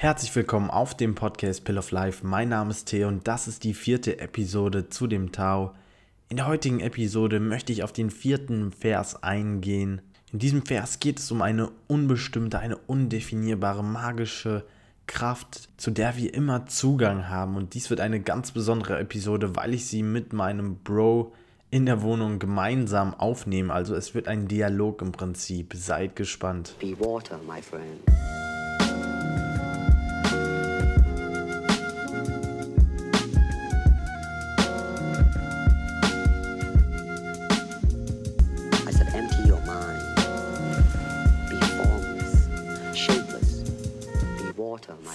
Herzlich willkommen auf dem Podcast Pill of Life. Mein Name ist Theo und das ist die vierte Episode zu dem Tau. In der heutigen Episode möchte ich auf den vierten Vers eingehen. In diesem Vers geht es um eine unbestimmte, eine undefinierbare magische Kraft, zu der wir immer Zugang haben. Und dies wird eine ganz besondere Episode, weil ich sie mit meinem Bro in der Wohnung gemeinsam aufnehme. Also es wird ein Dialog im Prinzip. Seid gespannt. Be water, my friend.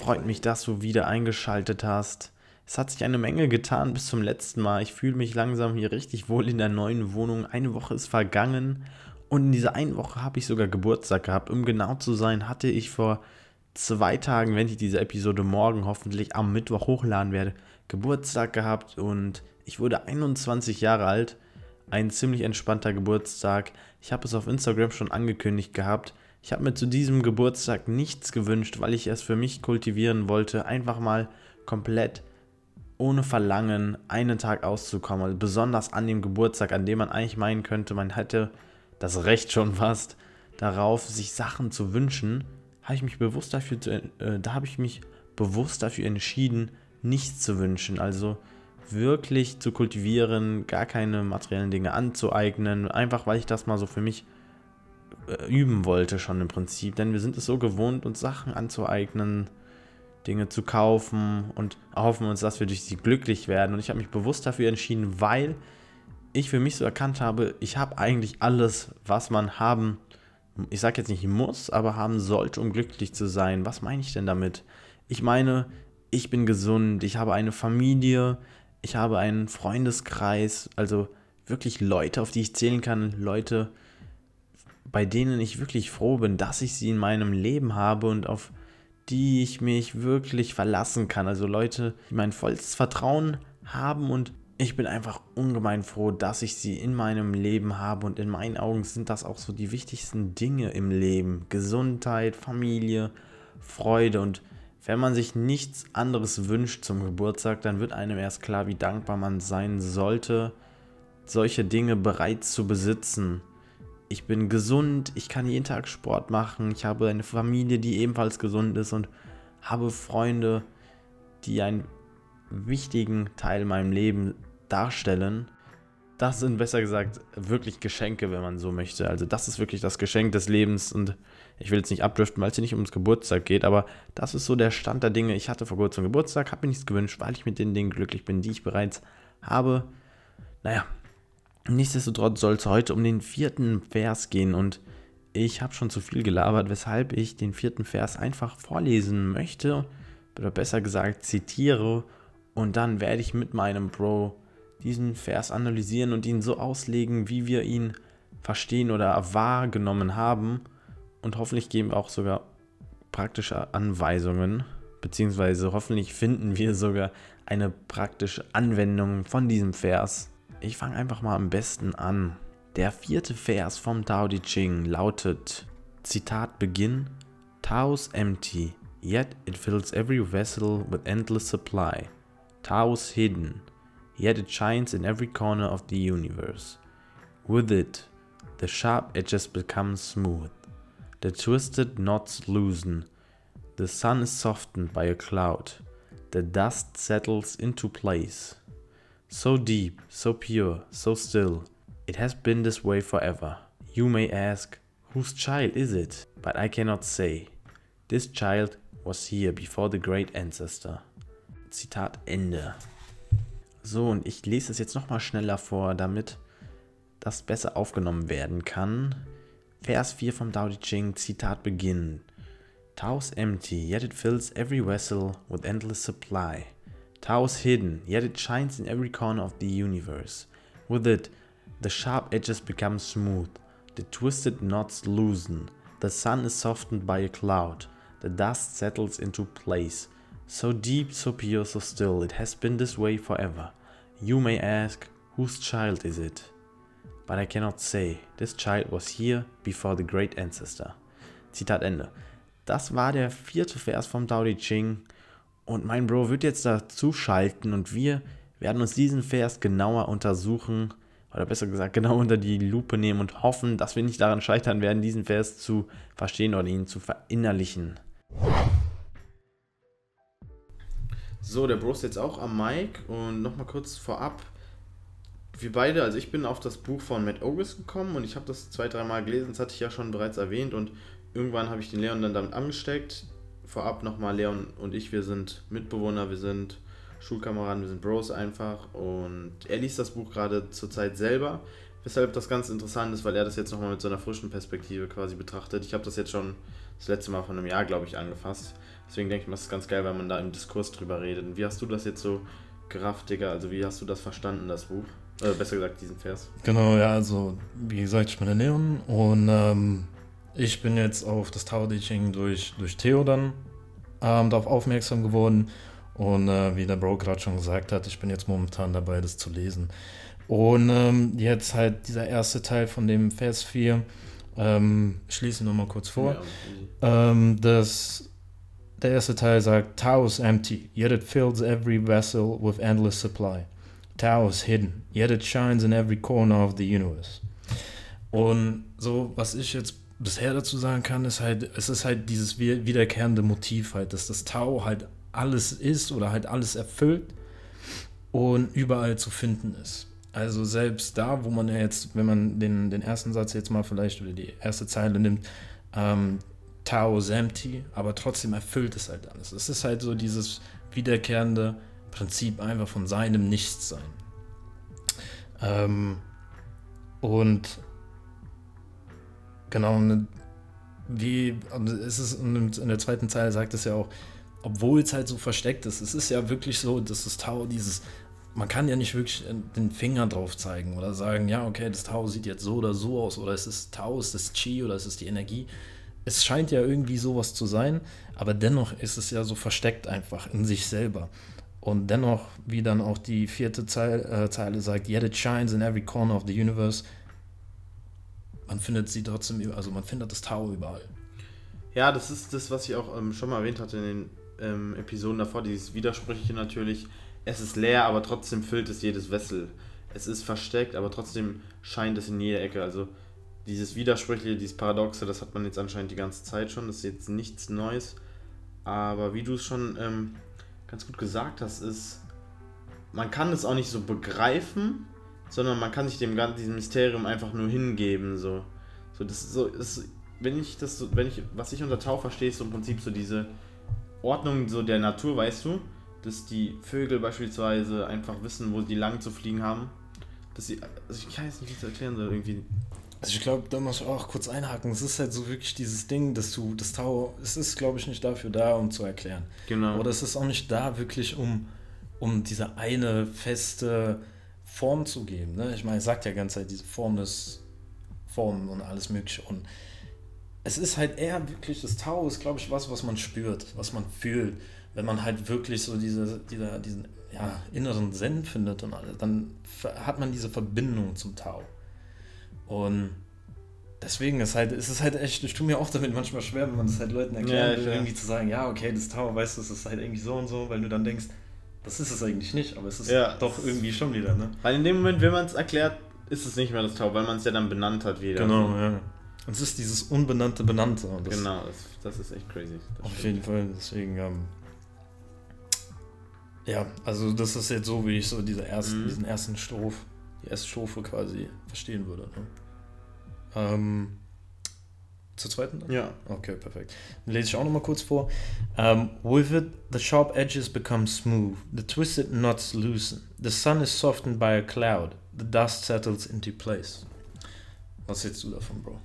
Freut mich, dass du wieder eingeschaltet hast. Es hat sich eine Menge getan bis zum letzten Mal. Ich fühle mich langsam hier richtig wohl in der neuen Wohnung. Eine Woche ist vergangen und in dieser einen Woche habe ich sogar Geburtstag gehabt. Um genau zu sein, hatte ich vor zwei Tagen, wenn ich diese Episode morgen hoffentlich am Mittwoch hochladen werde, Geburtstag gehabt und ich wurde 21 Jahre alt. Ein ziemlich entspannter Geburtstag. Ich habe es auf Instagram schon angekündigt gehabt. Ich habe mir zu diesem Geburtstag nichts gewünscht, weil ich es für mich kultivieren wollte, einfach mal komplett ohne Verlangen einen Tag auszukommen. Also besonders an dem Geburtstag, an dem man eigentlich meinen könnte, man hätte das Recht schon fast darauf, sich Sachen zu wünschen, habe ich mich bewusst dafür, äh, da habe ich mich bewusst dafür entschieden, nichts zu wünschen. Also wirklich zu kultivieren, gar keine materiellen Dinge anzueignen, einfach weil ich das mal so für mich äh, üben wollte schon im Prinzip, denn wir sind es so gewohnt, uns Sachen anzueignen, Dinge zu kaufen und erhoffen uns, dass wir durch sie glücklich werden. Und ich habe mich bewusst dafür entschieden, weil ich für mich so erkannt habe, ich habe eigentlich alles, was man haben, ich sage jetzt nicht muss, aber haben sollte, um glücklich zu sein. Was meine ich denn damit? Ich meine, ich bin gesund, ich habe eine Familie, ich habe einen Freundeskreis, also wirklich Leute, auf die ich zählen kann, Leute, bei denen ich wirklich froh bin, dass ich sie in meinem Leben habe und auf die ich mich wirklich verlassen kann. Also Leute, die mein vollstes Vertrauen haben und ich bin einfach ungemein froh, dass ich sie in meinem Leben habe und in meinen Augen sind das auch so die wichtigsten Dinge im Leben. Gesundheit, Familie, Freude und wenn man sich nichts anderes wünscht zum Geburtstag, dann wird einem erst klar, wie dankbar man sein sollte, solche Dinge bereits zu besitzen ich bin gesund, ich kann jeden Tag Sport machen, ich habe eine Familie, die ebenfalls gesund ist und habe Freunde, die einen wichtigen Teil in meinem Leben darstellen. Das sind besser gesagt wirklich Geschenke, wenn man so möchte. Also das ist wirklich das Geschenk des Lebens und ich will jetzt nicht abdriften, weil es hier nicht ums Geburtstag geht, aber das ist so der Stand der Dinge. Ich hatte vor kurzem Geburtstag, habe mir nichts gewünscht, weil ich mit den Dingen glücklich bin, die ich bereits habe. Naja, Nichtsdestotrotz soll es heute um den vierten Vers gehen und ich habe schon zu viel gelabert, weshalb ich den vierten Vers einfach vorlesen möchte, oder besser gesagt zitiere, und dann werde ich mit meinem Bro diesen Vers analysieren und ihn so auslegen, wie wir ihn verstehen oder wahrgenommen haben. Und hoffentlich geben wir auch sogar praktische Anweisungen, beziehungsweise hoffentlich finden wir sogar eine praktische Anwendung von diesem Vers ich fange einfach mal am besten an. Der vierte Vers vom Tao Te Ching lautet, Zitat Beginn, Tao's empty, yet it fills every vessel with endless supply. Tao's hidden, yet it shines in every corner of the universe. With it, the sharp edges become smooth, the twisted knots loosen, the sun is softened by a cloud, the dust settles into place. So deep, so pure, so still. It has been this way forever. You may ask, whose child is it? But I cannot say. This child was here before the great ancestor. Zitat Ende. So, und ich lese es jetzt nochmal schneller vor, damit das besser aufgenommen werden kann. Vers 4 vom Tao Te Ching, Zitat Beginn. Tao's empty, yet it fills every vessel with endless supply. Tao is hidden, yet it shines in every corner of the universe. With it, the sharp edges become smooth, the twisted knots loosen, the sun is softened by a cloud, the dust settles into place. So deep, so pure, so still, it has been this way forever. You may ask, whose child is it? But I cannot say, this child was here before the great ancestor. Zitat Ende. Das war der vierte Vers vom Tao Te Ching. Und mein Bro wird jetzt dazu schalten und wir werden uns diesen Vers genauer untersuchen, oder besser gesagt, genau unter die Lupe nehmen und hoffen, dass wir nicht daran scheitern werden, diesen Vers zu verstehen oder ihn zu verinnerlichen. So, der Bro ist jetzt auch am Mic und nochmal kurz vorab. Wir beide, also ich bin auf das Buch von Matt Ogus gekommen und ich habe das zwei, dreimal gelesen, das hatte ich ja schon bereits erwähnt und irgendwann habe ich den Leon dann damit angesteckt. Vorab nochmal, Leon und ich, wir sind Mitbewohner, wir sind Schulkameraden, wir sind Bros einfach und er liest das Buch gerade zurzeit selber, weshalb das ganz interessant ist, weil er das jetzt nochmal mit so einer frischen Perspektive quasi betrachtet. Ich habe das jetzt schon das letzte Mal von einem Jahr, glaube ich, angefasst Deswegen denke ich mal, es ist ganz geil, wenn man da im Diskurs drüber redet. Und wie hast du das jetzt so gerafft, Digga? Also wie hast du das verstanden, das Buch? Äh, besser gesagt, diesen Vers. Genau, ja, also wie gesagt, ich bin der Leon und ähm, ich bin jetzt auf das Tao Te Ching durch, durch Theo dann ähm, darauf aufmerksam geworden. Und äh, wie der Bro gerade schon gesagt hat, ich bin jetzt momentan dabei, das zu lesen. Und ähm, jetzt halt dieser erste Teil von dem Vers 4, ähm, ich ihn nochmal kurz vor. Ja, ähm, das der erste Teil sagt, Tao is empty, yet it fills every vessel with endless supply. Tao is hidden, yet it shines in every corner of the universe. Und so, was ich jetzt bisher dazu sagen kann, ist halt, es ist halt dieses wiederkehrende Motiv halt, dass das Tao halt alles ist oder halt alles erfüllt und überall zu finden ist. Also selbst da, wo man ja jetzt, wenn man den, den ersten Satz jetzt mal vielleicht oder die erste Zeile nimmt, ähm, Tao ist empty, aber trotzdem erfüllt es halt alles. Es ist halt so dieses wiederkehrende Prinzip einfach von seinem Nichtsein. Ähm, und genau, wie es ist in der zweiten Zeile sagt es ja auch, obwohl es halt so versteckt ist, es ist ja wirklich so, dass das Tau dieses, man kann ja nicht wirklich den Finger drauf zeigen oder sagen, ja, okay, das Tau sieht jetzt so oder so aus oder es ist Tau, ist das Chi oder es ist die Energie es scheint ja irgendwie sowas zu sein, aber dennoch ist es ja so versteckt einfach in sich selber. Und dennoch, wie dann auch die vierte Zeile, äh, Zeile sagt, yet it shines in every corner of the universe, man findet sie trotzdem, also man findet das Tau überall. Ja, das ist das, was ich auch ähm, schon mal erwähnt hatte in den ähm, Episoden davor, dieses Widersprüchliche natürlich. Es ist leer, aber trotzdem füllt es jedes Wessel. Es ist versteckt, aber trotzdem scheint es in jeder Ecke. Also dieses Widersprüchliche, dieses Paradoxe, das hat man jetzt anscheinend die ganze Zeit schon. Das ist jetzt nichts Neues. Aber wie du es schon ähm, ganz gut gesagt hast, ist, man kann es auch nicht so begreifen, sondern man kann sich dem ganzen diesem Mysterium einfach nur hingeben. So, so das so, ist, wenn ich das, so, wenn ich, was ich unter Tau verstehe, ist so im Prinzip so diese Ordnung so der Natur, weißt du, dass die Vögel beispielsweise einfach wissen, wo die lang zu fliegen haben. Dass sie, also ich kann jetzt nicht, wie ich das erklären soll, irgendwie. Also ich glaube, da muss ich auch kurz einhaken. Es ist halt so wirklich dieses Ding, dass du das Tau, es ist, glaube ich, nicht dafür da, um zu erklären. Genau. Oder es ist auch nicht da wirklich, um, um diese eine feste Form zu geben. Ne? Ich meine, ich sagt ja die ganze Zeit diese Form des Formen und alles mögliche. Und es ist halt eher wirklich, das Tau ist, glaube ich, was, was man spürt, was man fühlt. Wenn man halt wirklich so diese, dieser, diesen ja, inneren Zen findet und alles, dann hat man diese Verbindung zum Tau. Und deswegen ist, halt, ist es halt echt, ich tue mir auch damit manchmal schwer, wenn man das halt Leuten erklärt, ja, irgendwie zu sagen, ja, okay, das Tower, weißt du, es ist halt irgendwie so und so, weil du dann denkst, das ist es eigentlich nicht, aber es ist ja. doch irgendwie schon wieder, ne? Weil in dem Moment, wenn man es erklärt, ist es nicht mehr das Tower, weil man es ja dann benannt hat wieder. Genau, ja. Und es ist dieses unbenannte Benannte. Das genau, das, das, ist echt crazy. auf stimmt. jeden Fall, deswegen, ähm, ja, also das ist jetzt so, wie ich so diese ersten, mhm. diesen ersten Strophe die erste Strophe quasi verstehen würde. Ne? Ähm, zur zweiten? Dann? Ja. Okay, perfekt. Dann lese ich auch nochmal kurz vor. Um, With it, the sharp edges become smooth, the twisted knots loosen, the sun is softened by a cloud, the dust settles into place. Was hältst du davon, Bro?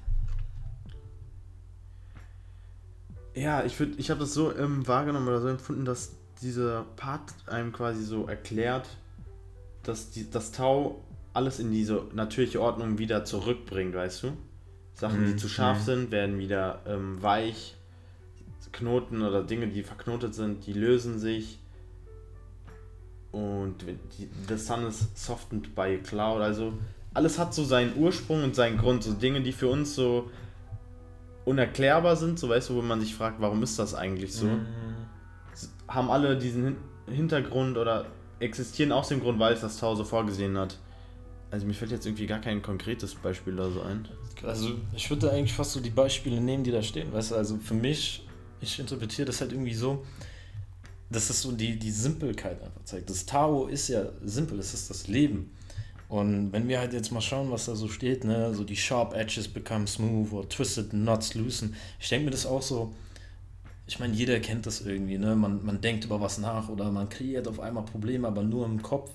Ja, ich, ich habe das so ähm, wahrgenommen oder so empfunden, dass dieser Part einem quasi so erklärt, dass die, das Tau alles in diese natürliche Ordnung wieder zurückbringt, weißt du? Sachen, die mhm. zu scharf mhm. sind, werden wieder ähm, weich. Knoten oder Dinge, die verknotet sind, die lösen sich. Und die, the sun is softened by a cloud. Also alles hat so seinen Ursprung und seinen Grund. So Dinge, die für uns so unerklärbar sind, so weißt du, wo man sich fragt, warum ist das eigentlich so? Mhm. Haben alle diesen Hin Hintergrund oder existieren aus dem Grund, weil es das Tau so vorgesehen hat. Also mir fällt jetzt irgendwie gar kein konkretes Beispiel da so ein. Also ich würde eigentlich fast so die Beispiele nehmen, die da stehen. Weißt du, also für mich, ich interpretiere das halt irgendwie so, dass es so die, die Simpelkeit einfach zeigt. Das Tao ist ja simpel, es ist das Leben. Und wenn wir halt jetzt mal schauen, was da so steht, ne, so die sharp edges become smooth or twisted knots loosen. Ich denke mir das auch so, ich meine, jeder kennt das irgendwie, ne? Man, man denkt über was nach oder man kreiert auf einmal Probleme, aber nur im Kopf.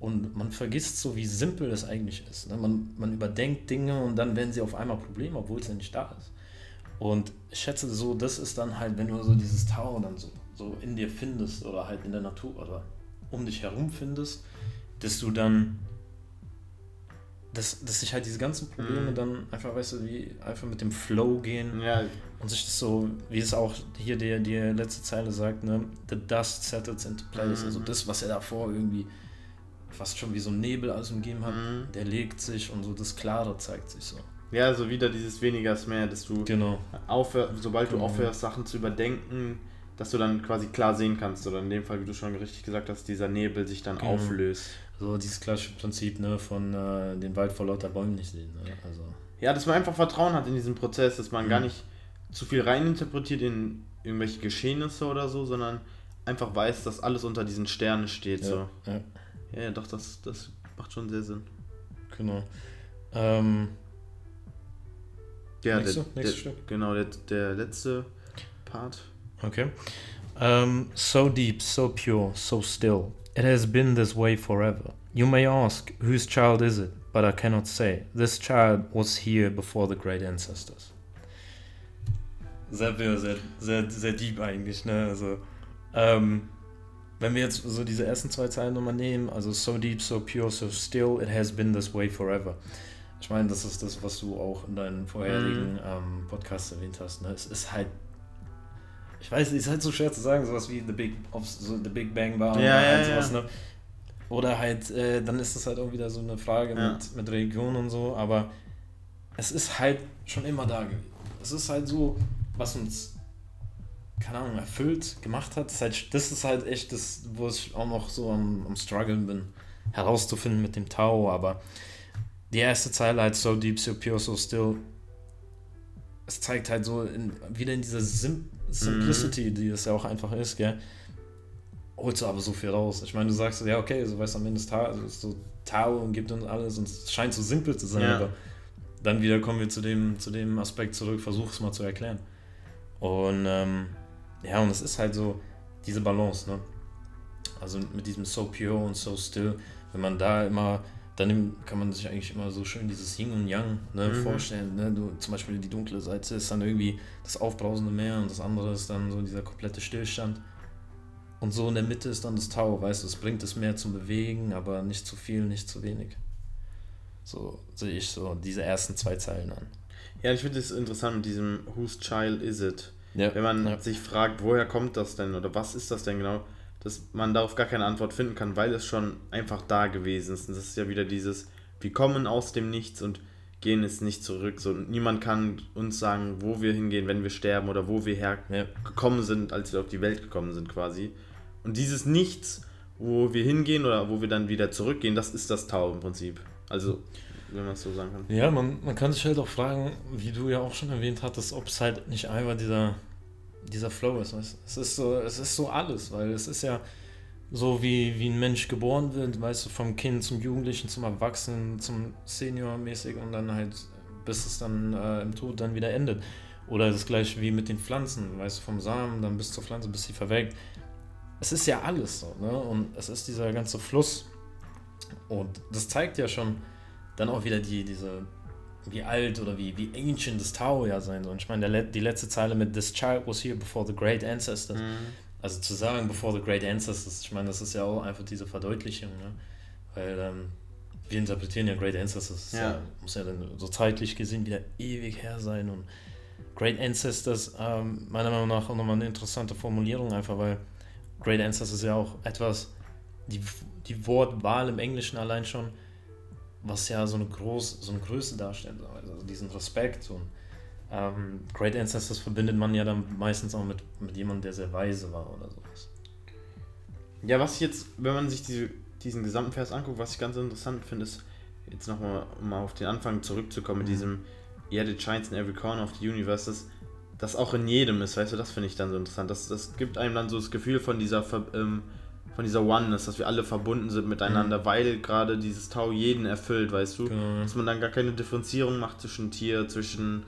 Und man vergisst so, wie simpel das eigentlich ist. Ne? Man, man überdenkt Dinge und dann werden sie auf einmal Probleme, obwohl es ja nicht da ist. Und ich schätze so, das ist dann halt, wenn du so dieses Tau dann so, so in dir findest oder halt in der Natur oder um dich herum findest, dass du dann, dass, dass sich halt diese ganzen Probleme Mhm. dann einfach, weißt du, wie einfach mit dem Flow gehen Ja, und sich das so, wie es auch hier die, die letzte Zeile sagt, ne, the dust settles into place. Mhm. Also das, was er davor irgendwie fast schon wie so ein Nebel alles umgeben hat, Mhm. der legt sich und so das Klare zeigt sich so. ja, so wieder dieses weniger ist mehr, dass du Genau. aufhör, sobald du Genau. aufhörst, Sachen zu überdenken, dass du dann quasi klar sehen kannst. Oder in dem Fall, wie du schon richtig gesagt hast, dieser Nebel sich dann Genau. auflöst. So dieses klassische Prinzip ne, von äh, den Wald vor lauter Bäumen nicht sehen. Ne? Also, Ja, dass man einfach Vertrauen hat in diesen Prozess, dass man Mhm. gar nicht zu viel reininterpretiert in irgendwelche Geschehnisse oder so, sondern einfach weiß, dass alles unter diesen Sternen steht. So. ja, ja, Ja, doch, das, das macht schon sehr Sinn. genau. Ähm, Ja, Nächste- der, nächstes der, Stück. genau, der, der letzte Part. Okay. Um, so deep, so pure, so still. It has been this way forever. You may ask, whose child is it? But I cannot say. This child was here before the great ancestors. Sehr, sehr, sehr, sehr deep eigentlich, ne? Also, ähm, wenn wir jetzt so diese ersten zwei Zeilen nochmal nehmen, also so deep, so pure, so still, it has been this way forever. Ich meine, das ist das, was du auch in deinen vorherigen Mhm. ähm, Podcasts erwähnt hast. Ne? Es ist halt ich weiß, es ist halt so schwer zu sagen, sowas wie The Big, so The Big Bang war Ja, oder ja, halt ja. sowas, ne? Oder halt, äh, dann ist das halt auch wieder so eine Frage Ja. mit, mit Religion und so, aber es ist halt schon immer da gewesen. Es ist halt so, was uns, keine Ahnung, erfüllt, gemacht hat. Das ist halt, das ist halt echt das, wo ich auch noch so am, am struggeln bin, herauszufinden mit dem Tau, aber die erste Zeile halt so deep, so pure, so still. Es zeigt halt so in, wieder in dieser Sim Simplicity, die es ja auch einfach ist, gell? Holst du aber so viel raus. Ich meine, du sagst, ja, okay, so weißt am Ende ist Tao, also so Tao und gibt uns alles und es scheint so simpel zu sein, Ja. aber dann wieder kommen wir zu dem, zu dem Aspekt zurück, versuch es mal zu erklären. Und ähm, ja, und es ist halt so diese Balance, ne? Also mit diesem so pure und so still, wenn man da immer, dann kann man sich eigentlich immer so schön dieses Yin und Yang ne, Mhm. vorstellen. Ne? Du, zum Beispiel die dunkle Seite ist dann irgendwie das aufbrausende Meer und das andere ist dann so dieser komplette Stillstand. Und so in der Mitte ist dann das Tau, weißt du, es bringt das Meer zum Bewegen, aber nicht zu viel, nicht zu wenig. So sehe ich so diese ersten zwei Zeilen an. Ja, ich finde es interessant mit diesem Whose Child is it? Ja, Wenn man ja. sich fragt, woher kommt das denn oder was ist das denn genau, dass man darauf gar keine Antwort finden kann, weil es schon einfach da gewesen ist. Und das ist ja wieder dieses, wir kommen aus dem Nichts und gehen es nicht zurück. So, niemand kann uns sagen, wo wir hingehen, wenn wir sterben oder wo wir Ja. hergekommen sind, als wir auf die Welt gekommen sind quasi. Und dieses Nichts, wo wir hingehen oder wo wir dann wieder zurückgehen, das ist das Tau im Prinzip. Also, wenn man es so sagen kann. Ja, man, man kann sich halt auch fragen, wie du ja auch schon erwähnt hattest, ob es halt nicht einfach dieser, dieser Flow ist. Es ist so, es ist so alles, weil es ist ja so wie, wie ein Mensch geboren wird, weißt du, vom Kind zum Jugendlichen, zum Erwachsenen, zum Senior mäßig und dann halt, bis es dann äh, im Tod dann wieder endet. Oder das gleiche wie mit den Pflanzen, weißt du, vom Samen dann bis zur Pflanze, bis sie verwelkt. Es ist ja alles so, ne? Und es ist dieser ganze Fluss. Und das zeigt ja schon dann auch wieder die, diese, wie alt oder wie, wie ancient das Tao ja sein soll. Und ich meine, der, die letzte Zeile mit This child was here before the great ancestors. Also zu sagen, before the great ancestors, ich meine, das ist ja auch einfach diese Verdeutlichung, ne? Weil ähm, wir interpretieren ja great ancestors, Ja. ja. muss ja dann so zeitlich gesehen wieder ewig her sein. Und great ancestors, ähm, meiner Meinung nach auch nochmal eine interessante Formulierung, einfach weil great ancestors ist ja auch etwas, die, die Wortwahl im Englischen allein schon, was ja so eine, groß, so eine Größe darstellt, also diesen Respekt und ähm, Great Ancestors verbindet man ja dann meistens auch mit, mit jemandem, der sehr weise war oder sowas. Ja, was ich jetzt, wenn man sich diese, diesen gesamten Vers anguckt, was ich ganz interessant finde, ist, jetzt nochmal, um mal auf den Anfang zurückzukommen, mhm. mit diesem, yeah, it shines in every corner of the universe, das, das auch in jedem ist, weißt du, das finde ich dann so interessant. Das, das gibt einem dann so das Gefühl von dieser, ähm, von dieser Oneness, dass wir alle verbunden sind miteinander, mhm. weil gerade dieses Tau jeden erfüllt, weißt du, genau. dass man dann gar keine Differenzierung macht zwischen Tier, zwischen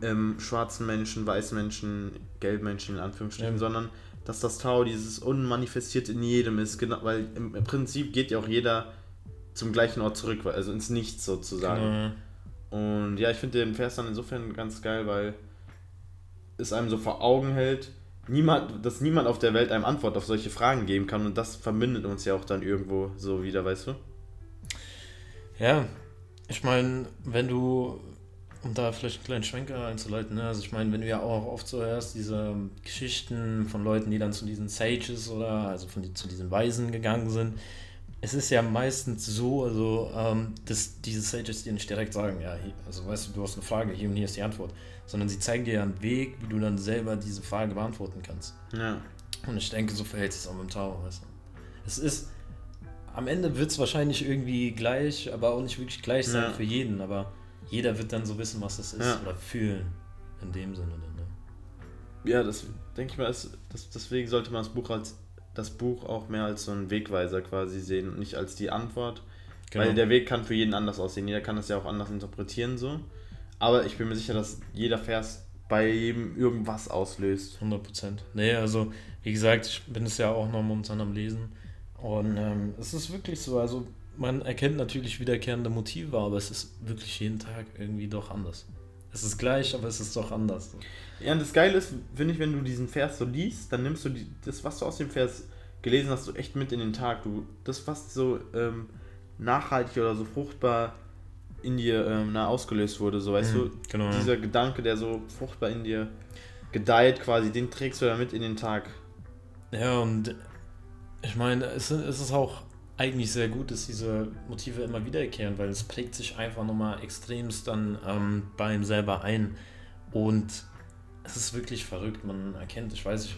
ähm, schwarzen Menschen, weißen Menschen, gelben Menschen in Anführungsstrichen, ja. sondern dass das Tau dieses unmanifestiert in jedem ist, genau, weil im, im, Prinzip geht ja auch jeder zum gleichen Ort zurück, also ins Nichts sozusagen. Genau. Und ja, ich finde den Vers dann insofern ganz geil, weil es einem so vor Augen hält, niemand, dass niemand auf der Welt einem Antwort auf solche Fragen geben kann und das verbindet uns ja auch dann irgendwo so wieder, weißt du? Ja, ich meine, wenn du um da vielleicht einen kleinen Schwenker einzuleiten, ne? also ich meine, wenn du ja auch oft so hörst, diese Geschichten von Leuten, die dann zu diesen Sages oder also von zu diesen Weisen gegangen sind, es ist ja meistens so, also ähm, dass diese Sages dir nicht direkt sagen, ja, hier, also weißt du, du hast eine Frage, hier und hier ist die Antwort, sondern sie zeigen dir einen Weg, wie du dann selber diese Frage beantworten kannst. Ja. Und ich denke, so verhält sich auch mit dem Tower, weißt du. Es ist, am Ende wird es wahrscheinlich irgendwie gleich, aber auch nicht wirklich gleich sein ja. für jeden, aber jeder wird dann so wissen, was das ist ja. oder fühlen. In dem Sinne dann, ne? Ja, das denke ich mal, ist, das, deswegen sollte man das Buch als das Buch auch mehr als so einen Wegweiser quasi sehen und nicht als die Antwort. Genau. Weil der Weg kann für jeden anders aussehen. Jeder kann das ja auch anders interpretieren so. Aber ich bin mir sicher, dass jeder Vers bei jedem irgendwas auslöst. 100 Prozent. Nee, also wie gesagt, ich bin es ja auch noch momentan am Lesen. Und ähm, es ist wirklich so, also man erkennt natürlich wiederkehrende Motive, aber es ist wirklich jeden Tag irgendwie doch anders. Es ist gleich, aber es ist doch anders. Ja, und das Geile ist, finde ich, wenn du diesen Vers so liest, dann nimmst du die, das, was du aus dem Vers gelesen hast, so echt mit in den Tag. Du, das, was so ähm, nachhaltig oder so fruchtbar in dir ähm, na, ausgelöst wurde, so weißt mhm, du, genau, dieser ja. Gedanke, der so fruchtbar in dir gedeiht, quasi, den trägst du damit in den Tag. Ja, und ich meine, es, es ist auch eigentlich sehr gut, dass diese Motive immer wiederkehren, weil es prägt sich einfach nochmal extremst dann ähm, bei ihm selber ein. Und es ist wirklich verrückt. Man erkennt, ich weiß nicht,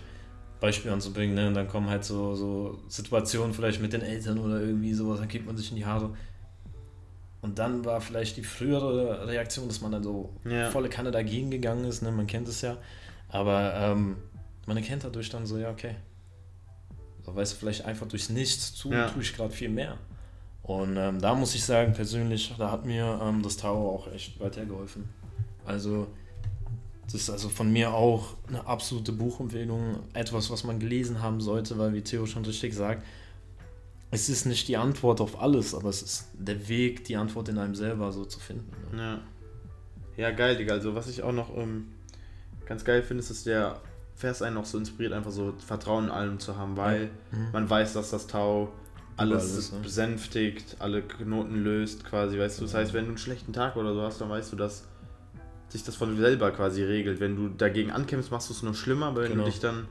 Beispiel anzubringen, ne? Und dann kommen halt so, so Situationen vielleicht mit den Eltern oder irgendwie sowas, dann kriegt man sich in die Haare. Und dann war vielleicht die frühere Reaktion, dass man dann so ja. volle Kanne dagegen gegangen ist, ne? Man kennt es ja. Aber ähm, man erkennt dadurch dann so, ja, okay, weißt du, vielleicht einfach durchs Nichts zu, ja. tue ich gerade viel mehr. Und ähm, da muss ich sagen, persönlich, da hat mir ähm, das Tower auch echt weitergeholfen. Also, das ist also von mir auch eine absolute Buchempfehlung, etwas, was man gelesen haben sollte, weil, wie Theo schon richtig sagt, es ist nicht die Antwort auf alles, aber es ist der Weg, die Antwort in einem selber so zu finden. Ne? Ja. Ja, geil, Digga. Also, was ich auch noch ähm, ganz geil finde, ist, dass der Vers einen auch so inspiriert, einfach so Vertrauen in allem zu haben, weil mhm. man weiß, dass das Tau alles, alles ne? besänftigt, alle Knoten löst quasi, weißt du. Das heißt, wenn du einen schlechten Tag oder so hast, dann weißt du, dass sich das von selber quasi regelt. Wenn du dagegen ankämpfst, machst du es nur schlimmer, aber wenn genau. du dich dann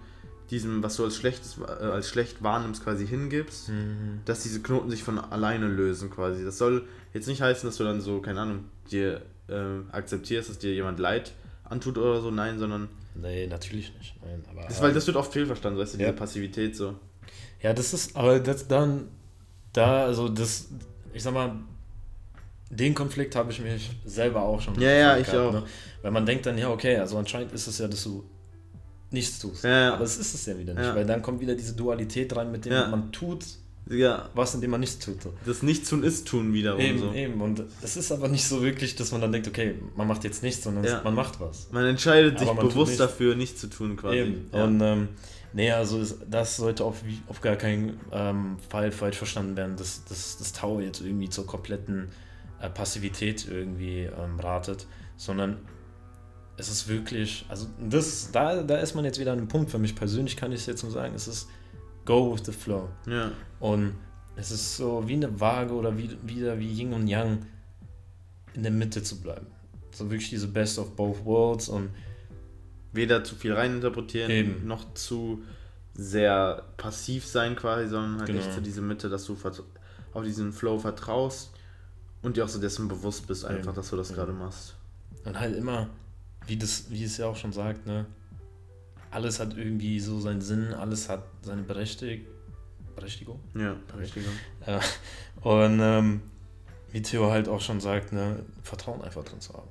diesem, was du als, schlechtes, äh, als schlecht wahrnimmst, quasi hingibst, mhm. dass diese Knoten sich von alleine lösen quasi. Das soll jetzt nicht heißen, dass du dann so, keine Ahnung, dir äh, akzeptierst, dass dir jemand leid antut oder so, nein, sondern Nee, natürlich nicht. Nein, aber, das, weil das wird oft fehlverstanden, weißt du, ja. diese Passivität so. Ja, das ist, aber das dann, da, also das, ich sag mal, den Konflikt habe ich mich selber auch schon. Ja, ja, ich gehabt, auch. Ne? Weil man denkt dann, ja, okay, also anscheinend ist es ja, dass du nichts tust. Ja, ja. Aber es ist es ja wieder nicht, ja. weil dann kommt wieder diese Dualität rein, mit dem man tut, ja. was, indem man nichts tut. Das Nichtstun ist Tun wiederum. Eben, so. eben. Und es ist aber nicht so wirklich, dass man dann denkt, okay, man macht jetzt nichts, sondern ja. man macht was. Man entscheidet sich bewusst dafür, nichts zu tun quasi. Eben. Ja. Und ähm, nee, also das sollte auf, auf gar keinen ähm, Fall falsch verstanden werden, dass, dass das Tau jetzt irgendwie zur kompletten äh, Passivität irgendwie ähm, ratet, sondern es ist wirklich, also das, da, da ist man jetzt wieder an einem Punkt, für mich persönlich kann ich es jetzt nur sagen, es ist go with the flow. Ja. Und es ist so wie eine Waage oder wie, wieder wie Yin und Yang in der Mitte zu bleiben. So wirklich diese Best of both worlds und weder zu viel reininterpretieren, eben. noch zu sehr passiv sein quasi, sondern halt genau. echt so diese Mitte, dass du auf diesen Flow vertraust und dir auch so dessen bewusst bist einfach, eben. dass du das eben. gerade machst. Und halt immer wie, das, wie es ja auch schon sagt, ne? Alles hat irgendwie so seinen Sinn, alles hat seine Berechtig Berechtigung. Ja, Berechtigung. Ja. Und ähm, wie Theo halt auch schon sagt, ne, Vertrauen einfach drin zu haben.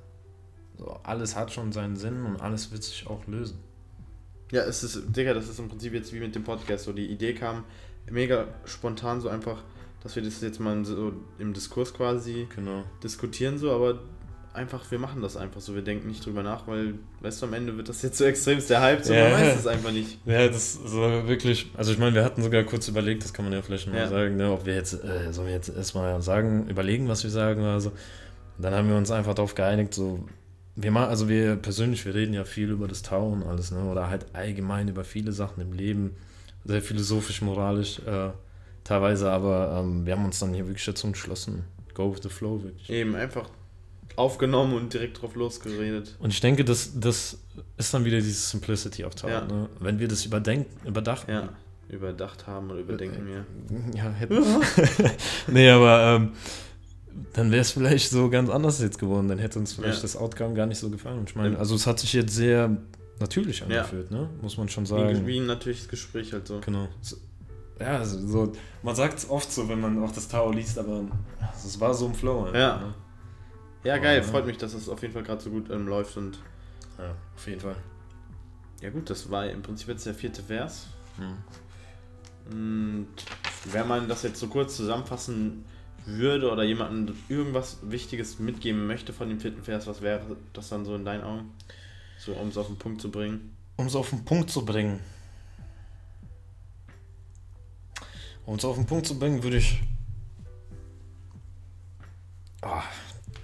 So, alles hat schon seinen Sinn und alles wird sich auch lösen. Ja, es ist, Digga, das ist im Prinzip jetzt wie mit dem Podcast. So, die Idee kam mega spontan, so einfach, dass wir das jetzt mal so im Diskurs quasi Genau. diskutieren, so, aber einfach, wir machen das einfach so. Wir denken nicht drüber nach, weil, weißt du, am Ende wird das jetzt so extremst der Hype, so, Ja. man weiß es einfach nicht. Ja, das ist so wirklich, also ich meine, wir hatten sogar kurz überlegt, das kann man ja vielleicht mal Ja. sagen, ne, ob wir jetzt, äh, sollen wir jetzt erstmal sagen, überlegen, was wir sagen oder so. Dann haben wir uns einfach darauf geeinigt, so, wir machen, also wir persönlich, wir reden ja viel über das Tau und alles, ne, oder halt allgemein über viele Sachen im Leben, sehr philosophisch, moralisch, äh, teilweise, aber ähm, wir haben uns dann hier wirklich dazu entschlossen, go with the flow, wirklich. Eben, einfach aufgenommen und direkt drauf losgeredet. Und ich denke, das, das ist dann wieder dieses Simplicity of Tau, Ja. ne? wenn wir das überdenken, überdachten, Ja, überdacht haben oder überdenken, ja. Ja, hätte. nee, aber ähm, dann wäre es vielleicht so ganz anders jetzt geworden. Dann hätte uns vielleicht Ja. das Outcome gar nicht so gefallen. Und ich meine, also es hat sich jetzt sehr natürlich angefühlt, ne? Muss man schon sagen. wie ein natürliches Gespräch halt so. Genau. Ja, also so, man sagt es oft so, wenn man auch das Tao liest, aber es war so im Flow. einfach, Ja. Ne? Ja, geil, Ja. freut mich, dass es auf jeden Fall gerade so gut ähm, läuft und ja, auf jeden Fall. ja gut, das war im Prinzip jetzt der vierte Vers. Hm. Und wenn man das jetzt so kurz zusammenfassen würde oder jemandem irgendwas Wichtiges mitgeben möchte von dem vierten Vers, was wäre das dann so in deinen Augen? So, um es auf den Punkt zu bringen. Um es auf den Punkt zu bringen. Um es auf den Punkt zu bringen, würde ich. Ah,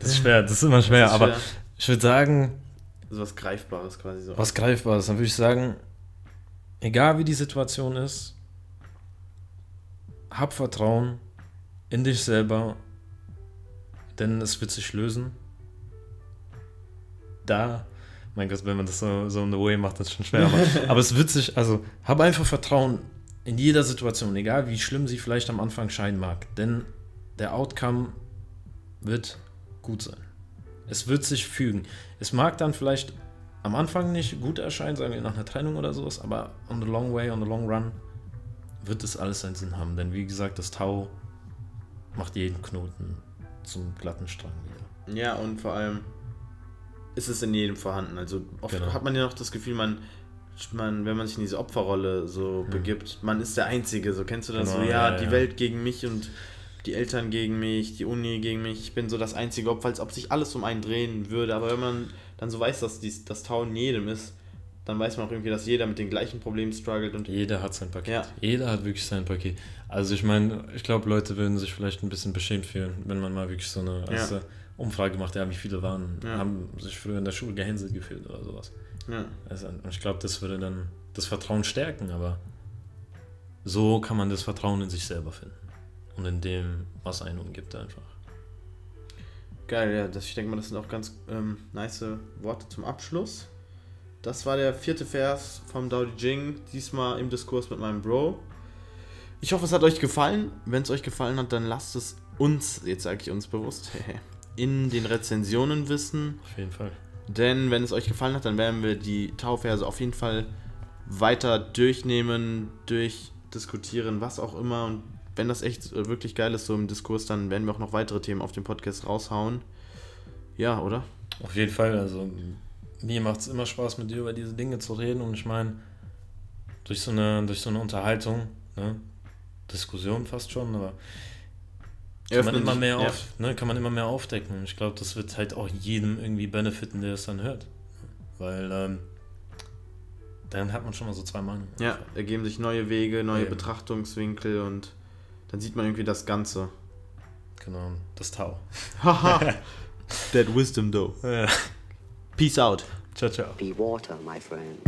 das ist schwer, das ist immer schwer, ist aber schwer. ich würde sagen, So was Greifbares quasi so. was Greifbares, dann würde ich sagen, egal wie die Situation ist, hab Vertrauen in dich selber, denn es wird sich lösen. Da, mein Gott, wenn man das so, so in the way macht, das ist schon schwer, aber, aber es wird sich, also hab einfach Vertrauen in jeder Situation, egal wie schlimm sie vielleicht am Anfang scheinen mag, denn der Outcome wird gut sein. Es wird sich fügen. Es mag dann vielleicht am Anfang nicht gut erscheinen, sagen wir nach einer Trennung oder sowas, aber on the long way, on the long run wird es alles seinen Sinn haben. Denn wie gesagt, das Tau macht jeden Knoten zum glatten Strang wieder. Ja, und vor allem ist es in jedem vorhanden. Also oft Genau. hat man ja noch das Gefühl, man, man, wenn man sich in diese Opferrolle so begibt, man ist der Einzige. So kennst du das? Hm. Genau, so, ja, ja, die ja. Welt gegen mich und die Eltern gegen mich, die Uni gegen mich. Ich bin so das einzige Opfer, als ob sich alles um einen drehen würde. Aber wenn man dann so weiß, dass dies, das in jedem ist, dann weiß man auch irgendwie, dass jeder mit den gleichen Problemen struggelt und Jeder hat sein Paket. Ja. Jeder hat wirklich sein Paket. Also ich meine, ich glaube, Leute würden sich vielleicht ein bisschen beschämt fühlen, wenn man mal wirklich so eine als, Ja. äh, Umfrage macht, ja, wie viele waren, Ja. haben sich früher in der Schule gehänselt gefühlt oder sowas. ja. Also, und ich glaube, das würde dann das Vertrauen stärken, aber so kann man das Vertrauen in sich selber finden. Und in dem, was einen umgibt, einfach. Geil, ja, das, ich denke mal, das sind auch ganz ähm, nice Worte zum Abschluss. Das war der vierte Vers vom Dao Jing, diesmal im Diskurs mit meinem Bro. Ich hoffe, es hat euch gefallen. Wenn es euch gefallen hat, dann lasst es uns, jetzt sage ich uns bewusst, in den Rezensionen wissen. Auf jeden Fall. Denn wenn es euch gefallen hat, dann werden wir die Tauverse auf jeden Fall weiter durchnehmen, durchdiskutieren, was auch immer. Und wenn das echt äh, wirklich geil ist, so im Diskurs, dann werden wir auch noch weitere Themen auf dem Podcast raushauen. Ja, oder? Auf jeden Fall. Also, mir macht es immer Spaß, mit dir über diese Dinge zu reden. Und ich meine, durch so eine, durch so eine Unterhaltung, ne, Diskussion fast schon, aber kann man immer mehr ja. auf, ne, kann man immer mehr aufdecken. Und ich glaube, das wird halt auch jedem irgendwie benefiten, der es dann hört. Weil ähm, dann hat man schon mal so zwei Meinungen. Ja, ergeben sich neue Wege, neue Eben. Betrachtungswinkel und dann sieht man irgendwie das Ganze. Genau, das Tau. Haha. That wisdom though. Peace out. Ciao, ciao. Be water, my friend.